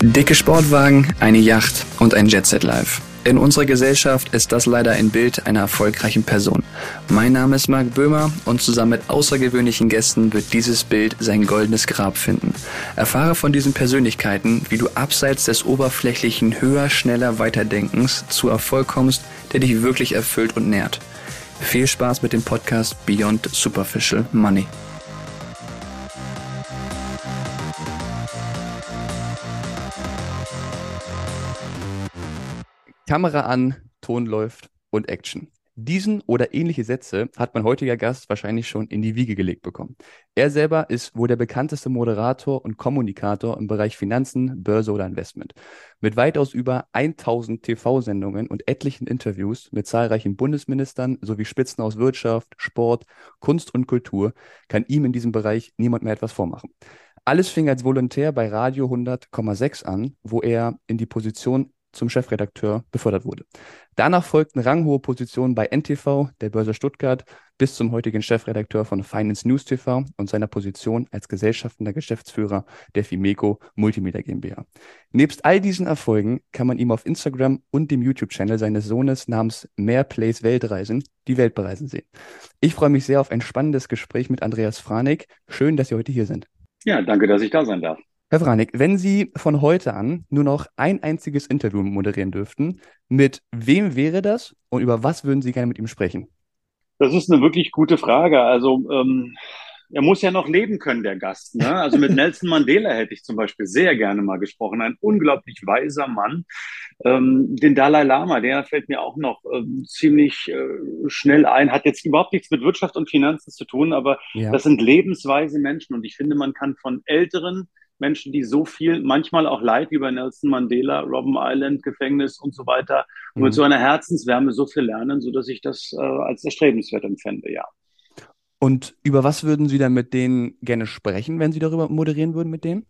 Dicke Sportwagen, eine Yacht und ein Jetset Live. In unserer Gesellschaft ist das leider ein Bild einer erfolgreichen Person. Mein Name ist Marc Böhmer und zusammen mit außergewöhnlichen Gästen wird dieses Bild sein goldenes Grab finden. Erfahre von diesen Persönlichkeiten, wie du abseits des oberflächlichen höher, schneller, weiterdenkens zu Erfolg kommst, der dich wirklich erfüllt und nährt. Viel Spaß mit dem Podcast Beyond Superficial Money. Kamera an, Ton läuft und Action. Diesen oder ähnliche Sätze hat mein heutiger Gast wahrscheinlich schon in die Wiege gelegt bekommen. Er selber ist wohl der bekannteste Moderator und Kommunikator im Bereich Finanzen, Börse oder Investment. Mit weitaus über 1000 TV-Sendungen und etlichen Interviews mit zahlreichen Bundesministern sowie Spitzen aus Wirtschaft, Sport, Kunst und Kultur kann ihm in diesem Bereich niemand mehr etwas vormachen. Alles fing als Volontär bei Radio 100,6 an, wo er in die Position zum Chefredakteur befördert wurde. Danach folgten ranghohe Positionen bei NTV, der Börse Stuttgart, bis zum heutigen Chefredakteur von Finance News TV und seiner Position als gesellschaftender Geschäftsführer der Fimeco Multimedia GmbH. Nebst all diesen Erfolgen kann man ihm auf Instagram und dem YouTube-Channel seines Sohnes namens Mehr Plays Weltreisen die Welt bereisen sehen. Ich freue mich sehr auf ein spannendes Gespräch mit Andreas Franig. Schön, dass Sie heute hier sind. Ja, danke, dass ich da sein darf. Herr Vranik, wenn Sie von heute an nur noch ein einziges Interview moderieren dürften, mit wem wäre das und über was würden Sie gerne mit ihm sprechen? Das ist eine wirklich gute Frage. Also ähm, er muss ja noch leben können, der Gast. Ne? Also mit Nelson Mandela hätte ich zum Beispiel sehr gerne mal gesprochen. Ein unglaublich weiser Mann. Ähm, den Dalai Lama, der fällt mir auch noch ähm, ziemlich äh, schnell ein. Hat jetzt überhaupt nichts mit Wirtschaft und Finanzen zu tun, aber ja. das sind lebensweise Menschen. Und ich finde, man kann von älteren Menschen, die so viel, manchmal auch Leid wie bei Nelson Mandela, Robben Island, Gefängnis und so weiter, und mit mhm. so einer Herzenswärme so viel lernen, so dass ich das äh, als erstrebenswert empfände, ja. Und über was würden Sie dann mit denen gerne sprechen, wenn Sie darüber moderieren würden mit denen?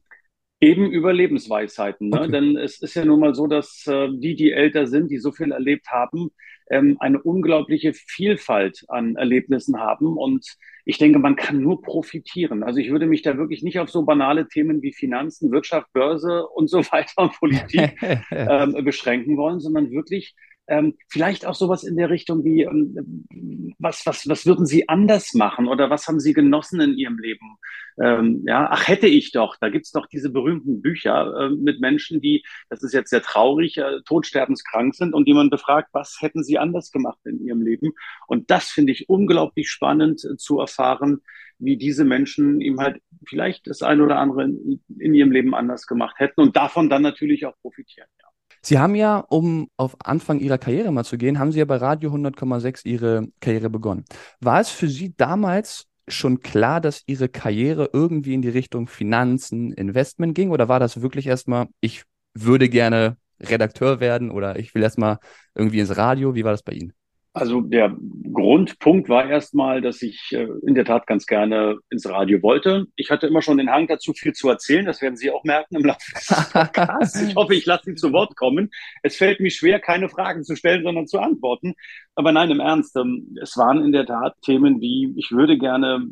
Eben über Lebensweisheiten. Ne? Okay. Denn es ist ja nun mal so, dass äh, die, die älter sind, die so viel erlebt haben, ähm, eine unglaubliche Vielfalt an Erlebnissen haben. Und ich denke, man kann nur profitieren. Also ich würde mich da wirklich nicht auf so banale Themen wie Finanzen, Wirtschaft, Börse und so weiter und Politik ähm, beschränken wollen, sondern wirklich ähm, vielleicht auch sowas in der Richtung wie, ähm, was, was, was würden Sie anders machen oder was haben Sie genossen in Ihrem Leben? Ähm, ja, ach, hätte ich doch. Da gibt's doch diese berühmten Bücher äh, mit Menschen, die, das ist jetzt sehr traurig, äh, todsterbenskrank sind und die man befragt, was hätten Sie anders gemacht in Ihrem Leben? Und das finde ich unglaublich spannend äh, zu erfahren, wie diese Menschen ihm halt vielleicht das eine oder andere in, in ihrem Leben anders gemacht hätten und davon dann natürlich auch profitieren. Ja. Sie haben ja, um auf Anfang Ihrer Karriere mal zu gehen, haben Sie ja bei Radio 100,6 Ihre Karriere begonnen. War es für Sie damals schon klar, dass Ihre Karriere irgendwie in die Richtung Finanzen, Investment ging? Oder war das wirklich erstmal, ich würde gerne Redakteur werden oder ich will erstmal irgendwie ins Radio? Wie war das bei Ihnen? Also der Grundpunkt war erstmal, dass ich äh, in der Tat ganz gerne ins Radio wollte. Ich hatte immer schon den Hang dazu, viel zu erzählen. Das werden Sie auch merken im Laufe des Podcasts. Ich hoffe, ich lasse Sie zu Wort kommen. Es fällt mir schwer, keine Fragen zu stellen, sondern zu antworten. Aber nein, im Ernst, ähm, es waren in der Tat Themen wie, ich würde gerne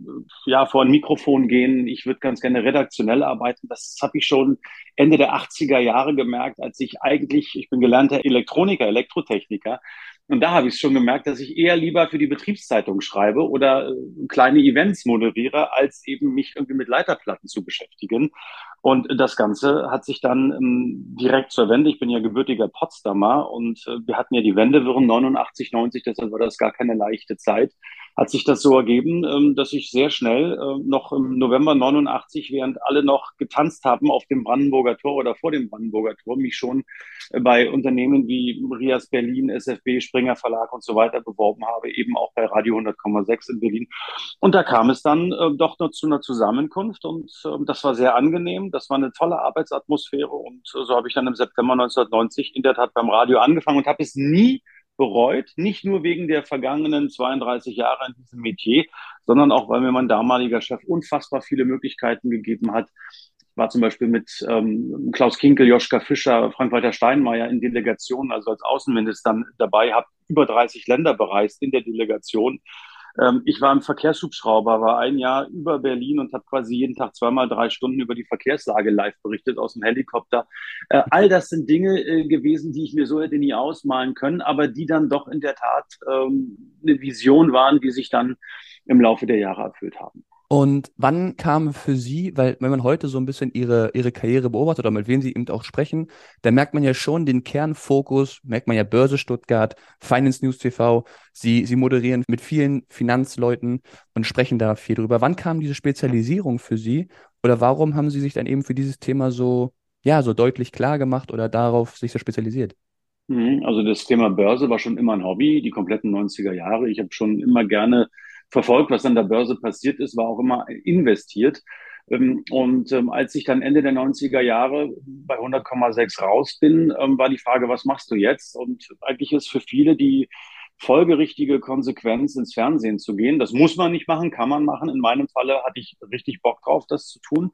ja vor ein Mikrofon gehen, ich würde ganz gerne redaktionell arbeiten. Das habe ich schon Ende der 80er Jahre gemerkt, als ich eigentlich, ich bin gelernter Elektroniker, Elektrotechniker, und da habe ich schon gemerkt, dass ich eher lieber für die Betriebszeitung schreibe oder äh, kleine Events moderiere, als eben mich irgendwie mit Leiterplatten zu beschäftigen. Und das Ganze hat sich dann ähm, direkt zur Wende. Ich bin ja gebürtiger Potsdamer und äh, wir hatten ja die Wendewirren 89, 90, deshalb war das gar keine leichte Zeit hat sich das so ergeben, ähm, dass ich sehr schnell äh, noch im November 89, während alle noch getanzt haben auf dem Brandenburger Tor oder vor dem Brandenburger Tor, mich schon äh, bei Unternehmen wie Rias Berlin, SFB, Springer Verlag und so weiter beworben habe, eben auch bei Radio 100,6 in Berlin. Und da kam es dann äh, doch noch zu einer Zusammenkunft und ähm, das war sehr angenehm. Das war eine tolle Arbeitsatmosphäre und so habe ich dann im September 1990 in der Tat beim Radio angefangen und habe es nie bereut, nicht nur wegen der vergangenen 32 Jahre in diesem Metier, sondern auch, weil mir mein damaliger Chef unfassbar viele Möglichkeiten gegeben hat. Ich war zum Beispiel mit ähm, Klaus Kinkel, Joschka Fischer, Frank-Walter Steinmeier in Delegationen, also als Außenminister dabei, habe über 30 Länder bereist in der Delegation. Ähm, ich war im Verkehrshubschrauber, war ein Jahr über Berlin und habe quasi jeden Tag zweimal drei Stunden über die Verkehrslage live berichtet aus dem Helikopter. Äh, all das sind Dinge äh, gewesen, die ich mir so hätte nie ausmalen können, aber die dann doch in der Tat ähm, eine Vision waren, die sich dann im Laufe der Jahre erfüllt haben. Und wann kam für Sie, weil wenn man heute so ein bisschen Ihre, Ihre Karriere beobachtet oder mit wem Sie eben auch sprechen, dann merkt man ja schon den Kernfokus, merkt man ja Börse Stuttgart, Finance News TV, Sie, Sie moderieren mit vielen Finanzleuten und sprechen da viel drüber. Wann kam diese Spezialisierung für Sie oder warum haben Sie sich dann eben für dieses Thema so, ja, so deutlich klar gemacht oder darauf sich so spezialisiert? Mhm, also das Thema Börse war schon immer ein Hobby, die kompletten 90er Jahre. Ich habe schon immer gerne verfolgt, was an der Börse passiert ist, war auch immer investiert. Ähm, und ähm, als ich dann Ende der 90er Jahre bei 100,6 raus bin, ähm, war die Frage, was machst du jetzt? Und eigentlich ist für viele die folgerichtige Konsequenz, ins Fernsehen zu gehen. Das muss man nicht machen, kann man machen. In meinem Falle hatte ich richtig Bock drauf, das zu tun.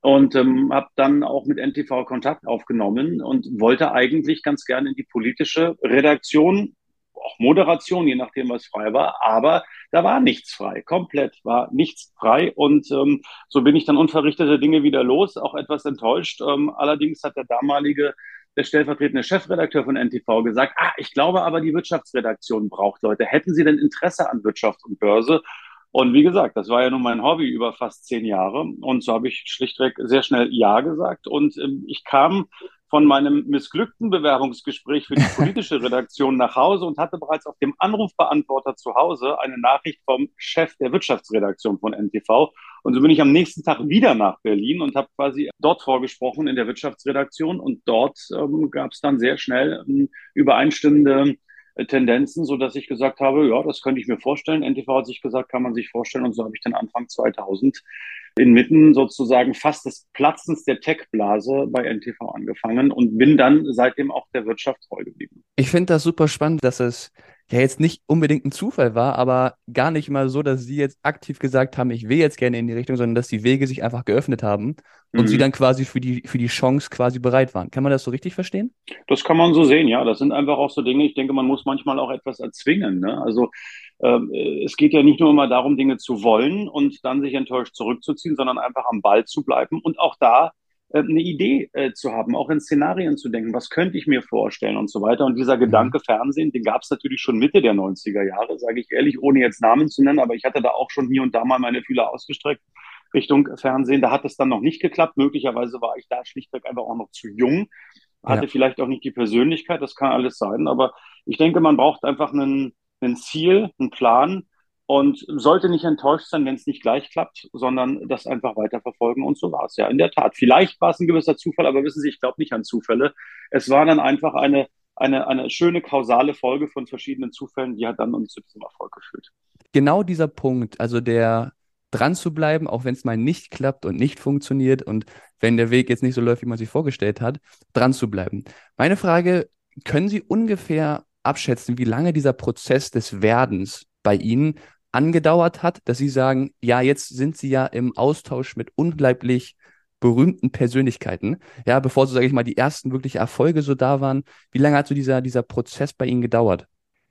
Und ähm, habe dann auch mit NTV Kontakt aufgenommen und wollte eigentlich ganz gerne in die politische Redaktion auch Moderation, je nachdem, was frei war. Aber da war nichts frei, komplett war nichts frei. Und ähm, so bin ich dann unverrichtete Dinge wieder los, auch etwas enttäuscht. Ähm, allerdings hat der damalige der stellvertretende Chefredakteur von NTV gesagt, ah, ich glaube aber, die Wirtschaftsredaktion braucht Leute. Hätten Sie denn Interesse an Wirtschaft und Börse? Und wie gesagt, das war ja nun mein Hobby über fast zehn Jahre. Und so habe ich schlichtweg sehr schnell Ja gesagt. Und ähm, ich kam von meinem missglückten Bewerbungsgespräch für die politische Redaktion nach Hause und hatte bereits auf dem Anrufbeantworter zu Hause eine Nachricht vom Chef der Wirtschaftsredaktion von NTV. Und so bin ich am nächsten Tag wieder nach Berlin und habe quasi dort vorgesprochen in der Wirtschaftsredaktion. Und dort ähm, gab es dann sehr schnell ähm, übereinstimmende Tendenzen, so dass ich gesagt habe, ja, das könnte ich mir vorstellen. NTV hat sich gesagt, kann man sich vorstellen. Und so habe ich dann Anfang 2000 inmitten sozusagen fast des Platzens der Tech-Blase bei NTV angefangen und bin dann seitdem auch der Wirtschaft treu geblieben. Ich finde das super spannend, dass es ja jetzt nicht unbedingt ein Zufall war, aber gar nicht mal so, dass sie jetzt aktiv gesagt haben, ich will jetzt gerne in die Richtung, sondern dass die Wege sich einfach geöffnet haben und mhm. sie dann quasi für die, für die Chance quasi bereit waren. Kann man das so richtig verstehen? Das kann man so sehen, ja. Das sind einfach auch so Dinge, ich denke, man muss manchmal auch etwas erzwingen. Ne? Also ähm, es geht ja nicht nur immer darum, Dinge zu wollen und dann sich enttäuscht zurückzuziehen, sondern einfach am Ball zu bleiben und auch da äh, eine Idee äh, zu haben, auch in Szenarien zu denken, was könnte ich mir vorstellen und so weiter. Und dieser Gedanke mhm. Fernsehen, den gab es natürlich schon Mitte der 90er Jahre, sage ich ehrlich, ohne jetzt Namen zu nennen, aber ich hatte da auch schon hier und da mal meine Fühler ausgestreckt Richtung Fernsehen. Da hat es dann noch nicht geklappt. Möglicherweise war ich da schlichtweg einfach auch noch zu jung, hatte ja. vielleicht auch nicht die Persönlichkeit, das kann alles sein. Aber ich denke, man braucht einfach einen, ein Ziel, einen Plan, und sollte nicht enttäuscht sein, wenn es nicht gleich klappt, sondern das einfach weiterverfolgen. Und so war es ja in der Tat. Vielleicht war es ein gewisser Zufall, aber wissen Sie, ich glaube nicht an Zufälle. Es war dann einfach eine, eine, eine schöne kausale Folge von verschiedenen Zufällen, die hat dann uns zu diesem Erfolg geführt. Genau dieser Punkt, also der dran zu bleiben, auch wenn es mal nicht klappt und nicht funktioniert und wenn der Weg jetzt nicht so läuft, wie man sich vorgestellt hat, dran zu bleiben. Meine Frage, können Sie ungefähr abschätzen, wie lange dieser Prozess des Werdens bei Ihnen angedauert hat, dass Sie sagen, ja, jetzt sind Sie ja im Austausch mit unglaublich berühmten Persönlichkeiten. Ja, bevor so, sage ich mal, die ersten wirklich Erfolge so da waren. Wie lange hat so dieser, dieser Prozess bei Ihnen gedauert?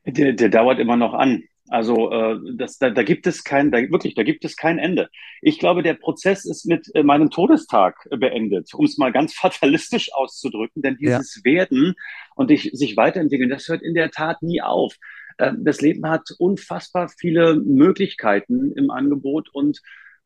Der, der dauert immer noch an. Also äh, das, da, da gibt es kein, da, wirklich, da gibt es kein Ende. Ich glaube, der Prozess ist mit äh, meinem Todestag beendet, um es mal ganz fatalistisch auszudrücken, denn dieses ja. Werden und ich, sich weiterentwickeln, das hört in der Tat nie auf. Ähm, das Leben hat unfassbar viele Möglichkeiten im Angebot und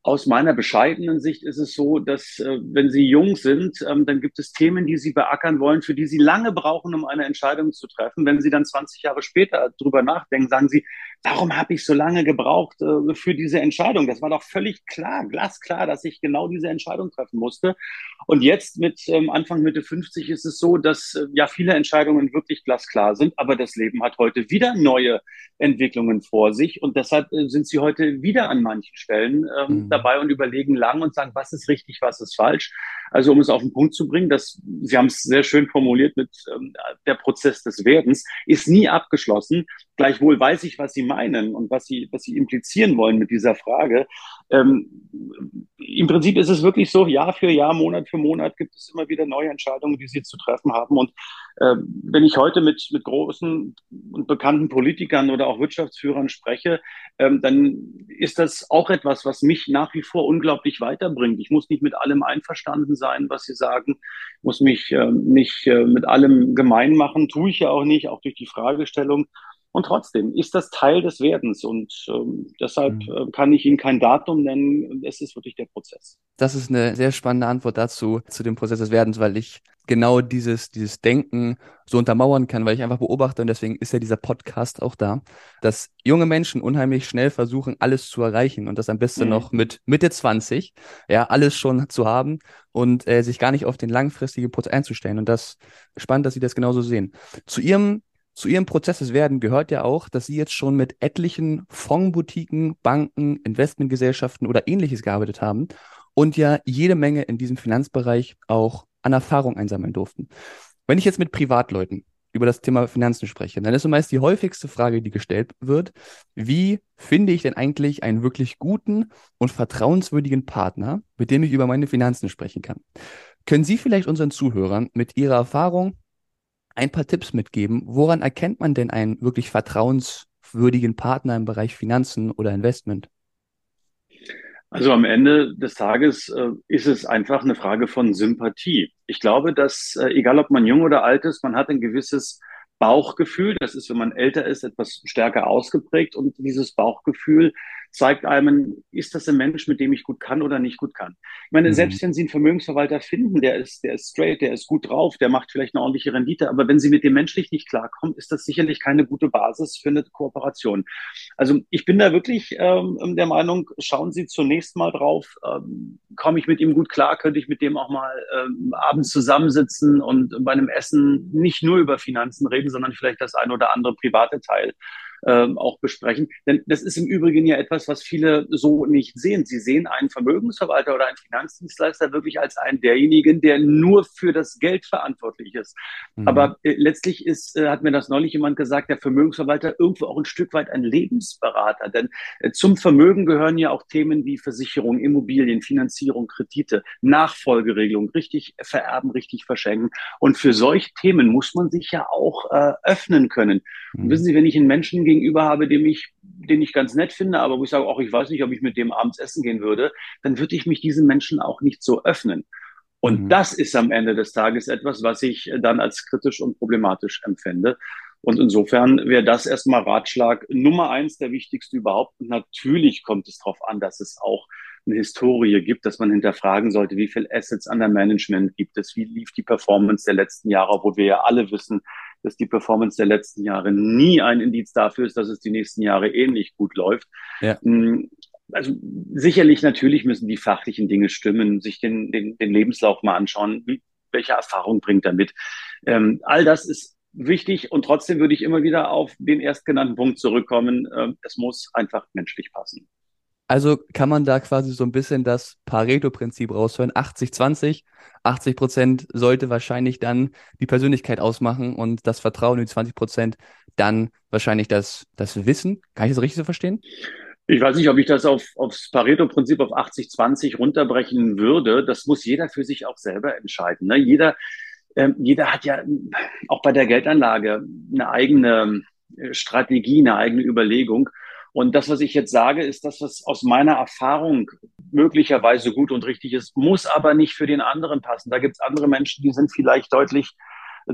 aus meiner bescheidenen Sicht ist es so, dass äh, wenn Sie jung sind, ähm, dann gibt es Themen, die Sie beackern wollen, für die Sie lange brauchen, um eine Entscheidung zu treffen. Wenn Sie dann 20 Jahre später drüber nachdenken, sagen Sie, warum habe ich so lange gebraucht äh, für diese Entscheidung? Das war doch völlig klar, glasklar, dass ich genau diese Entscheidung treffen musste. Und jetzt mit ähm, Anfang Mitte 50 ist es so, dass äh, ja viele Entscheidungen wirklich glasklar sind, aber das Leben hat heute wieder neue Entwicklungen vor sich und deshalb äh, sind sie heute wieder an manchen Stellen ähm, mhm. dabei und überlegen lang und sagen, was ist richtig, was ist falsch. Also um es auf den Punkt zu bringen, dass Sie haben es sehr schön formuliert mit ähm, der Prozess des Werdens ist nie abgeschlossen. Gleichwohl weiß ich, was Sie meinen und was Sie was Sie implizieren wollen mit dieser Frage. Ähm, Im Prinzip ist es wirklich so, Jahr für Jahr, Monat für Monat gibt es immer wieder neue Entscheidungen, die Sie zu treffen haben. Und äh, wenn ich heute mit mit großen und bekannten Politikern oder auch Wirtschaftsführern spreche, ähm, dann ist das auch etwas, was mich nach wie vor unglaublich weiterbringt. Ich muss nicht mit allem einverstanden sein, was sie sagen, muss mich äh, nicht äh, mit allem gemein machen, tue ich ja auch nicht, auch durch die Fragestellung. Und trotzdem ist das Teil des Werdens und ähm, deshalb mhm. äh, kann ich Ihnen kein Datum nennen. Es ist wirklich der Prozess. Das ist eine sehr spannende Antwort dazu, zu dem Prozess des Werdens, weil ich genau dieses, dieses Denken so untermauern kann, weil ich einfach beobachte und deswegen ist ja dieser Podcast auch da, dass junge Menschen unheimlich schnell versuchen, alles zu erreichen und das am besten mhm. noch mit Mitte 20, ja, alles schon zu haben und äh, sich gar nicht auf den langfristigen Prozess einzustellen. Und das ist spannend, dass Sie das genauso sehen. Zu Ihrem zu Ihrem Prozess des Werden gehört ja auch, dass Sie jetzt schon mit etlichen Fondsboutiquen, Banken, Investmentgesellschaften oder ähnliches gearbeitet haben und ja jede Menge in diesem Finanzbereich auch an Erfahrung einsammeln durften. Wenn ich jetzt mit Privatleuten über das Thema Finanzen spreche, dann ist so meist die häufigste Frage, die gestellt wird, wie finde ich denn eigentlich einen wirklich guten und vertrauenswürdigen Partner, mit dem ich über meine Finanzen sprechen kann? Können Sie vielleicht unseren Zuhörern mit Ihrer Erfahrung ein paar Tipps mitgeben? Woran erkennt man denn einen wirklich vertrauenswürdigen Partner im Bereich Finanzen oder Investment? Also am Ende des Tages äh, ist es einfach eine Frage von Sympathie. Ich glaube, dass äh, egal ob man jung oder alt ist, man hat ein gewisses Bauchgefühl. Das ist, wenn man älter ist, etwas stärker ausgeprägt. Und dieses Bauchgefühl zeigt einem, ist das ein Mensch, mit dem ich gut kann oder nicht gut kann. Ich meine, mhm. selbst wenn Sie einen Vermögensverwalter finden, der ist, der ist straight, der ist gut drauf, der macht vielleicht eine ordentliche Rendite, aber wenn Sie mit dem menschlich nicht klarkommen, ist das sicherlich keine gute Basis für eine Kooperation. Also ich bin da wirklich ähm, der Meinung, schauen Sie zunächst mal drauf, ähm, komme ich mit ihm gut klar, könnte ich mit dem auch mal ähm, abends zusammensitzen und bei einem Essen nicht nur über Finanzen reden, sondern vielleicht das ein oder andere private Teil ähm, auch besprechen. Denn das ist im Übrigen ja etwas, was viele so nicht sehen. Sie sehen einen Vermögensverwalter oder einen Finanzdienstleister wirklich als einen derjenigen, der nur für das Geld verantwortlich ist. Mhm. Aber äh, letztlich ist, äh, hat mir das neulich jemand gesagt, der Vermögensverwalter irgendwo auch ein Stück weit ein Lebensberater. Denn äh, zum Vermögen gehören ja auch Themen wie Versicherung, Immobilien, Finanzierung, Kredite, Nachfolgeregelung, richtig vererben, richtig verschenken. Und für solche Themen muss man sich ja auch äh, öffnen können. Mhm. Und wissen Sie, wenn ich einen Menschen gegenüber habe, dem ich, den ich ganz nett finde, aber wo ich sage, auch ich weiß nicht, ob ich mit dem abends essen gehen würde, dann würde ich mich diesen Menschen auch nicht so öffnen. Und mhm. das ist am Ende des Tages etwas, was ich dann als kritisch und problematisch empfinde. Und insofern wäre das erstmal Ratschlag Nummer eins, der wichtigste überhaupt. Und natürlich kommt es darauf an, dass es auch eine Historie gibt, dass man hinterfragen sollte, wie viel Assets under Management gibt es, wie lief die Performance der letzten Jahre, obwohl wir ja alle wissen, dass die Performance der letzten Jahre nie ein Indiz dafür ist, dass es die nächsten Jahre ähnlich gut läuft. Ja. Hm, also sicherlich natürlich müssen die fachlichen Dinge stimmen, sich den, den, den Lebenslauf mal anschauen, wie, welche Erfahrung bringt er mit. Ähm, all das ist wichtig und trotzdem würde ich immer wieder auf den erstgenannten Punkt zurückkommen. Ähm, es muss einfach menschlich passen. Also kann man da quasi so ein bisschen das Pareto-Prinzip raushören. 80-20. 80 Prozent sollte wahrscheinlich dann die Persönlichkeit ausmachen und das Vertrauen, die 20 Prozent dann wahrscheinlich das, das Wissen. Kann ich das richtig so verstehen? Ich weiß nicht, ob ich das auf, aufs Pareto-Prinzip auf 80-20 runterbrechen würde. Das muss jeder für sich auch selber entscheiden. Ne? Jeder, äh, jeder hat ja auch bei der Geldanlage eine eigene äh, Strategie, eine eigene Überlegung. Und das, was ich jetzt sage, ist das, was aus meiner Erfahrung möglicherweise gut und richtig ist, muss aber nicht für den anderen passen. Da gibt es andere Menschen, die sind vielleicht deutlich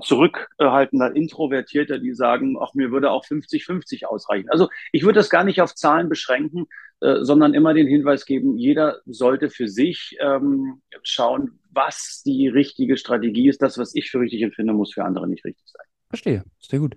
zurückhaltender, introvertierter, die sagen, ach, mir würde auch 50-50 ausreichen. Also ich würde das gar nicht auf Zahlen beschränken, äh, sondern immer den Hinweis geben, jeder sollte für sich ähm, schauen, was die richtige Strategie ist. Das, was ich für richtig empfinde, muss für andere nicht richtig sein. Verstehe, sehr gut.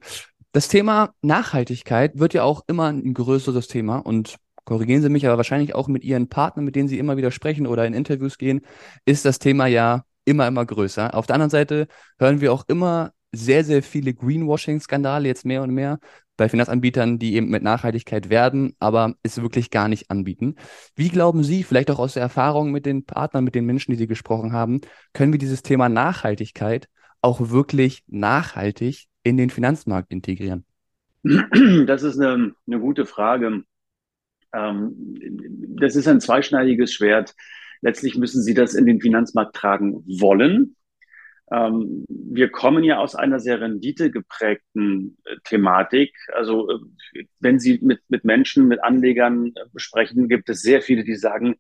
Das Thema Nachhaltigkeit wird ja auch immer ein größeres Thema und korrigieren Sie mich, aber wahrscheinlich auch mit Ihren Partnern, mit denen Sie immer wieder sprechen oder in Interviews gehen, ist das Thema ja immer, immer größer. Auf der anderen Seite hören wir auch immer sehr, sehr viele Greenwashing-Skandale jetzt mehr und mehr bei Finanzanbietern, die eben mit Nachhaltigkeit werden, aber es wirklich gar nicht anbieten. Wie glauben Sie, vielleicht auch aus der Erfahrung mit den Partnern, mit den Menschen, die Sie gesprochen haben, können wir dieses Thema Nachhaltigkeit auch wirklich nachhaltig in den Finanzmarkt integrieren? Das ist eine, eine gute Frage. Ähm, das ist ein zweischneidiges Schwert. Letztlich müssen Sie das in den Finanzmarkt tragen wollen. Ähm, wir kommen ja aus einer sehr renditegeprägten äh, Thematik. Also äh, wenn Sie mit, mit Menschen, mit Anlegern äh, sprechen, gibt es sehr viele, die sagen,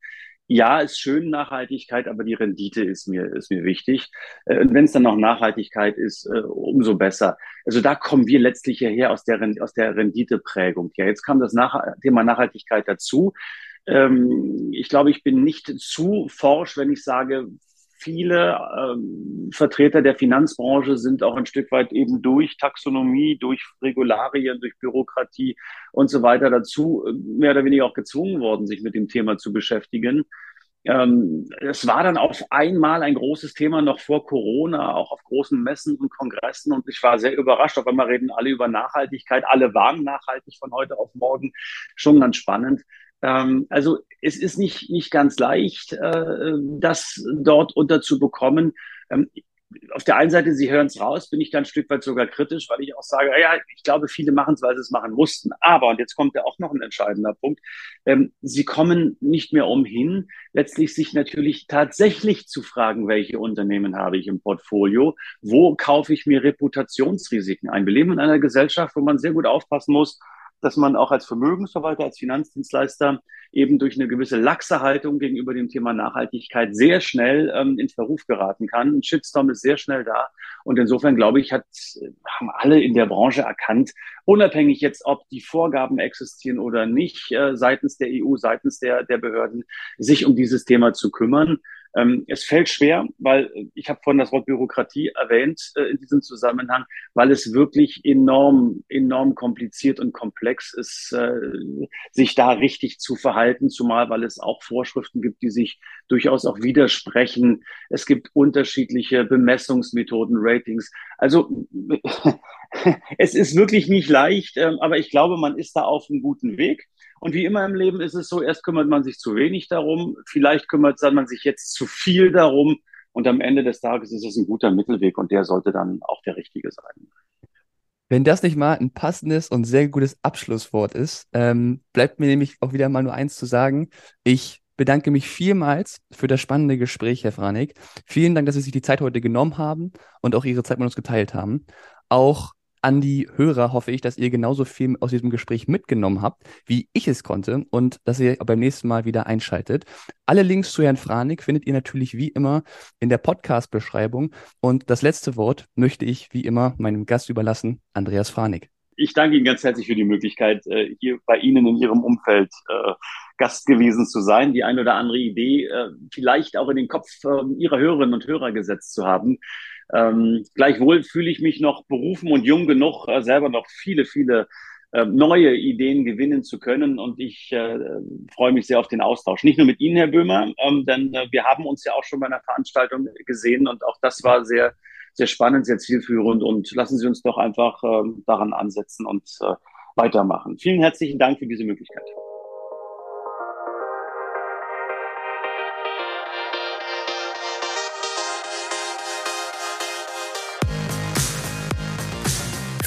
ja, ist schön Nachhaltigkeit, aber die Rendite ist mir, ist mir wichtig. Und wenn es dann noch Nachhaltigkeit ist, umso besser. Also da kommen wir letztlich hierher aus der, aus der Renditeprägung. Ja, jetzt kam das Nach Thema Nachhaltigkeit dazu. Ähm, ich glaube, ich bin nicht zu forsch, wenn ich sage, viele ähm, Vertreter der Finanzbranche sind auch ein Stück weit eben durch Taxonomie, durch Regularien, durch Bürokratie und so weiter dazu äh, mehr oder weniger auch gezwungen worden, sich mit dem Thema zu beschäftigen. Ähm, es war dann auf einmal ein großes Thema noch vor Corona, auch auf großen Messen und Kongressen. Und ich war sehr überrascht. Auf einmal reden alle über Nachhaltigkeit. Alle waren nachhaltig von heute auf morgen. Schon ganz spannend. Ähm, also es ist nicht, nicht ganz leicht, äh, das dort unterzubekommen. Ähm, auf der einen Seite, Sie hören es raus, bin ich da ein Stück weit sogar kritisch, weil ich auch sage, ja, ich glaube, viele machen es, weil sie es machen mussten. Aber, und jetzt kommt ja auch noch ein entscheidender Punkt, ähm, sie kommen nicht mehr umhin, letztlich sich natürlich tatsächlich zu fragen, welche Unternehmen habe ich im Portfolio, wo kaufe ich mir Reputationsrisiken ein. Wir leben in einer Gesellschaft, wo man sehr gut aufpassen muss, dass man auch als Vermögensverwalter, als Finanzdienstleister eben durch eine gewisse laxe Haltung gegenüber dem Thema Nachhaltigkeit sehr schnell ähm, in Verruf geraten kann. Ein Shitstorm ist sehr schnell da. Und insofern glaube ich, hat, haben alle in der Branche erkannt, unabhängig jetzt, ob die Vorgaben existieren oder nicht, äh, seitens der EU, seitens der, der Behörden, sich um dieses Thema zu kümmern. Ähm, es fällt schwer, weil äh, ich habe vorhin das Wort Bürokratie erwähnt äh, in diesem Zusammenhang, weil es wirklich enorm, enorm kompliziert und komplex ist, äh, sich da richtig zu verhalten, zumal weil es auch Vorschriften gibt, die sich durchaus auch widersprechen. Es gibt unterschiedliche Bemessungsmethoden, Ratings. Also es ist wirklich nicht leicht, ähm, aber ich glaube, man ist da auf einem guten Weg. Und wie immer im Leben ist es so, erst kümmert man sich zu wenig darum, vielleicht kümmert man sich jetzt zu viel darum und am Ende des Tages ist es ein guter Mittelweg und der sollte dann auch der richtige sein. Wenn das nicht mal ein passendes und sehr gutes Abschlusswort ist, ähm, bleibt mir nämlich auch wieder mal nur eins zu sagen. Ich bedanke mich vielmals für das spannende Gespräch, Herr Franig. Vielen Dank, dass Sie sich die Zeit heute genommen haben und auch Ihre Zeit mit uns geteilt haben. Auch an die Hörer hoffe ich, dass ihr genauso viel aus diesem Gespräch mitgenommen habt, wie ich es konnte und dass ihr beim nächsten Mal wieder einschaltet. Alle Links zu Herrn Franik findet ihr natürlich wie immer in der Podcast-Beschreibung. Und das letzte Wort möchte ich wie immer meinem Gast überlassen, Andreas Franik. Ich danke Ihnen ganz herzlich für die Möglichkeit, äh, hier bei Ihnen in Ihrem Umfeld äh, Gast gewesen zu sein, die ein oder andere Idee äh, vielleicht auch in den Kopf Ihrer Hörerinnen und Hörer gesetzt zu haben. Ähm, gleichwohl fühle ich mich noch berufen und jung genug, äh, selber noch viele, viele äh, neue Ideen gewinnen zu können. Und ich äh, freue mich sehr auf den Austausch. Nicht nur mit Ihnen, Herr Böhmer, ähm, denn äh, wir haben uns ja auch schon bei einer Veranstaltung gesehen und auch das war sehr, sehr spannend, sehr zielführend. Und lassen Sie uns doch einfach äh, daran ansetzen und äh, weitermachen. Vielen herzlichen Dank für diese Möglichkeit.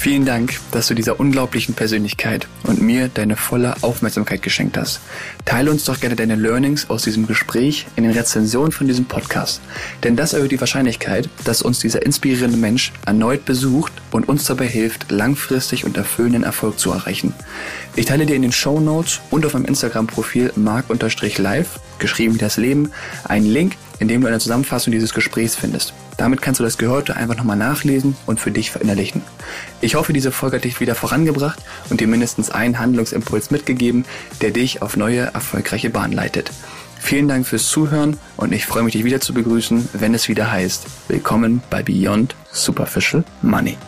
Vielen Dank, dass du dieser unglaublichen Persönlichkeit und mir deine volle Aufmerksamkeit geschenkt hast. Teile uns doch gerne deine Learnings aus diesem Gespräch in den Rezensionen von diesem Podcast. Denn das erhöht die Wahrscheinlichkeit, dass uns dieser inspirierende Mensch erneut besucht und uns dabei hilft, langfristig und erfüllenden Erfolg zu erreichen. Ich teile dir in den Show Notes und auf meinem Instagram-Profil mark-live, geschrieben wie das Leben, einen Link, in dem du eine Zusammenfassung dieses Gesprächs findest. Damit kannst du das Gehörte einfach nochmal nachlesen und für dich verinnerlichen. Ich hoffe, diese Folge hat dich wieder vorangebracht und dir mindestens einen Handlungsimpuls mitgegeben, der dich auf neue, erfolgreiche Bahn leitet. Vielen Dank fürs Zuhören und ich freue mich, dich wieder zu begrüßen, wenn es wieder heißt, willkommen bei Beyond Superficial Money.